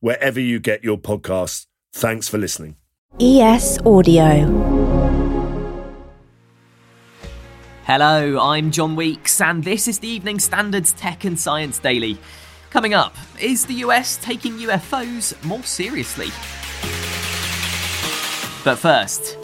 wherever you get your podcasts. Thanks for listening. ES Audio. Hello, I'm John Weeks, and this is the Evening Standards Tech and Science Daily. Coming up, is the US taking UFOs more seriously? But first,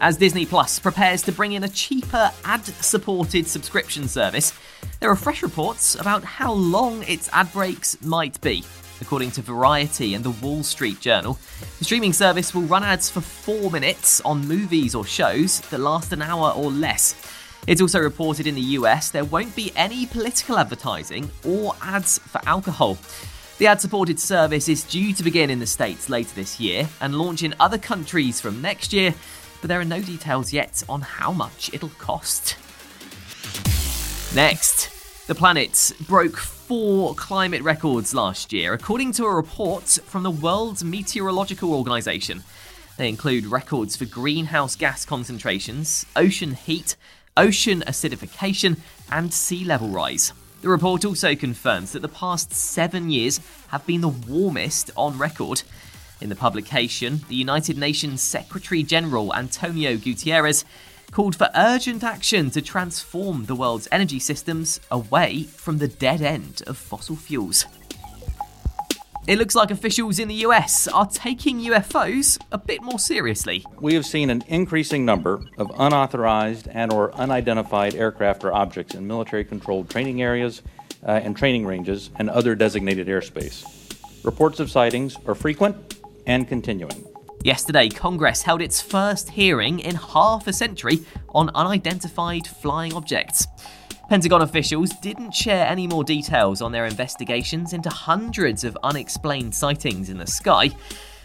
as Disney Plus prepares to bring in a cheaper ad supported subscription service, there are fresh reports about how long its ad breaks might be. According to Variety and the Wall Street Journal, the streaming service will run ads for four minutes on movies or shows that last an hour or less. It's also reported in the US there won't be any political advertising or ads for alcohol. The ad supported service is due to begin in the States later this year and launch in other countries from next year, but there are no details yet on how much it'll cost. Next, the planet broke four climate records last year, according to a report from the World Meteorological Organization. They include records for greenhouse gas concentrations, ocean heat, ocean acidification, and sea level rise. The report also confirms that the past seven years have been the warmest on record. In the publication, the United Nations Secretary General Antonio Guterres called for urgent action to transform the world's energy systems away from the dead end of fossil fuels. It looks like officials in the US are taking UFOs a bit more seriously. We have seen an increasing number of unauthorized and or unidentified aircraft or objects in military controlled training areas uh, and training ranges and other designated airspace. Reports of sightings are frequent and continuing. Yesterday, Congress held its first hearing in half a century on unidentified flying objects. Pentagon officials didn't share any more details on their investigations into hundreds of unexplained sightings in the sky,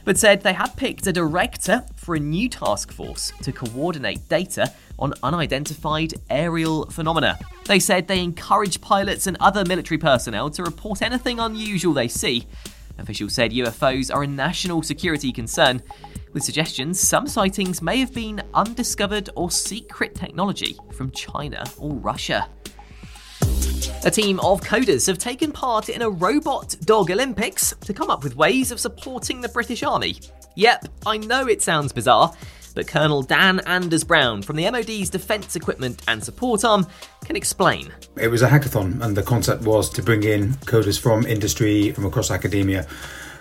but said they had picked a director for a new task force to coordinate data on unidentified aerial phenomena. They said they encourage pilots and other military personnel to report anything unusual they see. Officials said UFOs are a national security concern, with suggestions some sightings may have been undiscovered or secret technology from China or Russia. A team of coders have taken part in a robot dog Olympics to come up with ways of supporting the British Army. Yep, I know it sounds bizarre, but Colonel Dan Anders Brown from the MOD's Defence Equipment and Support Arm can explain. It was a hackathon, and the concept was to bring in coders from industry, from across academia,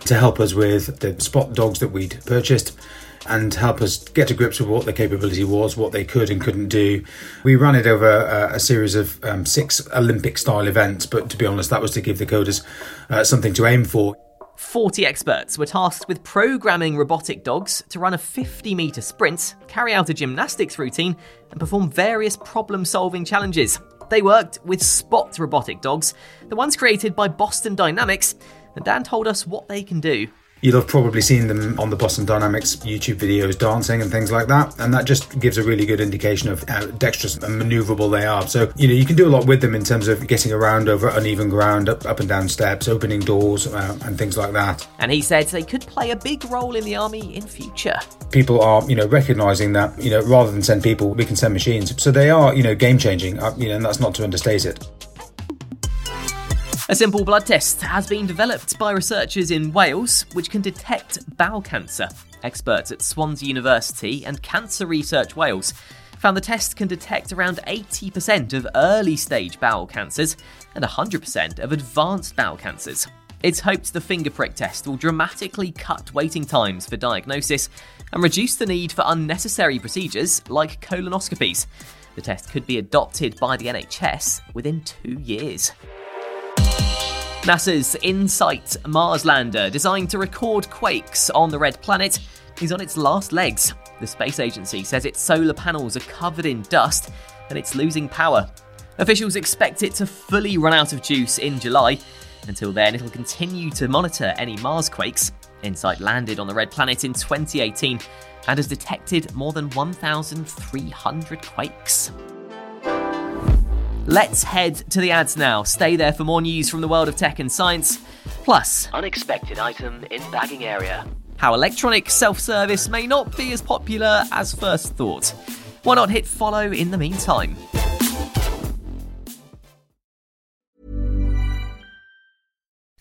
to help us with the spot dogs that we'd purchased and help us get to grips with what their capability was, what they could and couldn't do. We ran it over a, a series of um, six Olympic style events, but to be honest, that was to give the coders uh, something to aim for. 40 experts were tasked with programming robotic dogs to run a 50 metre sprint, carry out a gymnastics routine, and perform various problem solving challenges. They worked with Spot robotic dogs, the ones created by Boston Dynamics, and Dan told us what they can do. You'll have probably seen them on the Boston Dynamics YouTube videos dancing and things like that, and that just gives a really good indication of how dexterous and maneuverable they are. So, you know, you can do a lot with them in terms of getting around over uneven ground, up, up and down steps, opening doors, uh, and things like that. And he said they could play a big role in the army in future. People are, you know, recognizing that, you know, rather than send people, we can send machines. So they are, you know, game changing, uh, you know, and that's not to understate it. A simple blood test has been developed by researchers in Wales which can detect bowel cancer. Experts at Swansea University and Cancer Research Wales found the test can detect around 80% of early stage bowel cancers and 100% of advanced bowel cancers. It's hoped the finger prick test will dramatically cut waiting times for diagnosis and reduce the need for unnecessary procedures like colonoscopies. The test could be adopted by the NHS within two years. NASA's InSight Mars lander, designed to record quakes on the red planet, is on its last legs. The space agency says its solar panels are covered in dust and it's losing power. Officials expect it to fully run out of juice in July. Until then, it'll continue to monitor any Mars quakes. InSight landed on the red planet in 2018 and has detected more than 1,300 quakes. Let's head to the ads now. Stay there for more news from the world of tech and science. Plus, Unexpected item in bagging area. how electronic self service may not be as popular as first thought. Why not hit follow in the meantime?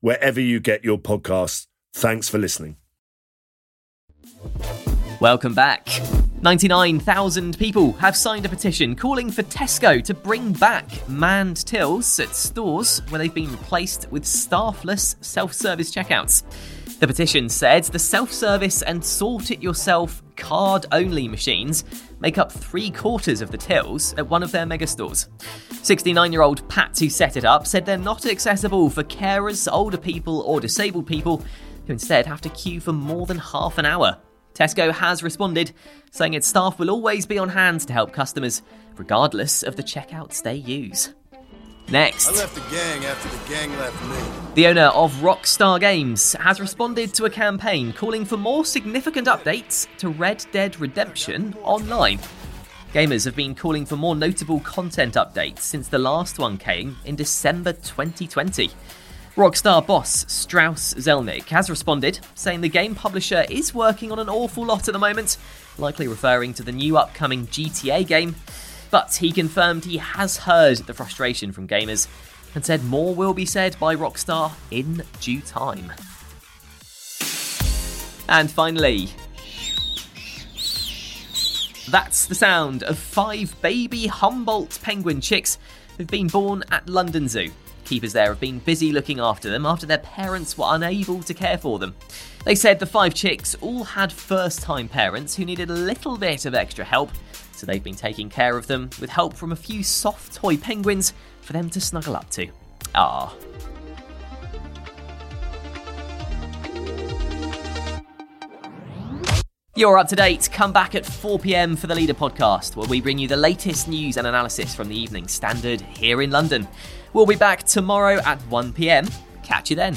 wherever you get your podcasts. Thanks for listening. Welcome back. 99,000 people have signed a petition calling for Tesco to bring back manned tills at stores where they've been replaced with staffless self service checkouts. The petition said the self service and sort it yourself card only machines make up three quarters of the tills at one of their mega stores. 69 year old Pat, who set it up, said they're not accessible for carers, older people, or disabled people who instead have to queue for more than half an hour. Tesco has responded, saying its staff will always be on hand to help customers, regardless of the checkouts they use. Next. I left the gang after the gang left me. The owner of Rockstar Games has responded to a campaign calling for more significant updates to Red Dead Redemption Online. Gamers have been calling for more notable content updates since the last one came in December 2020. Rockstar boss Strauss Zelnick has responded, saying the game publisher is working on an awful lot at the moment, likely referring to the new upcoming GTA game. But he confirmed he has heard the frustration from gamers and said more will be said by Rockstar in due time. And finally, that's the sound of five baby Humboldt penguin chicks who've been born at London Zoo. Keepers there have been busy looking after them after their parents were unable to care for them. They said the five chicks all had first time parents who needed a little bit of extra help, so they've been taking care of them with help from a few soft toy penguins for them to snuggle up to. Ah. You're up to date. Come back at 4 pm for the Leader podcast, where we bring you the latest news and analysis from the Evening Standard here in London. We'll be back tomorrow at 1 pm. Catch you then.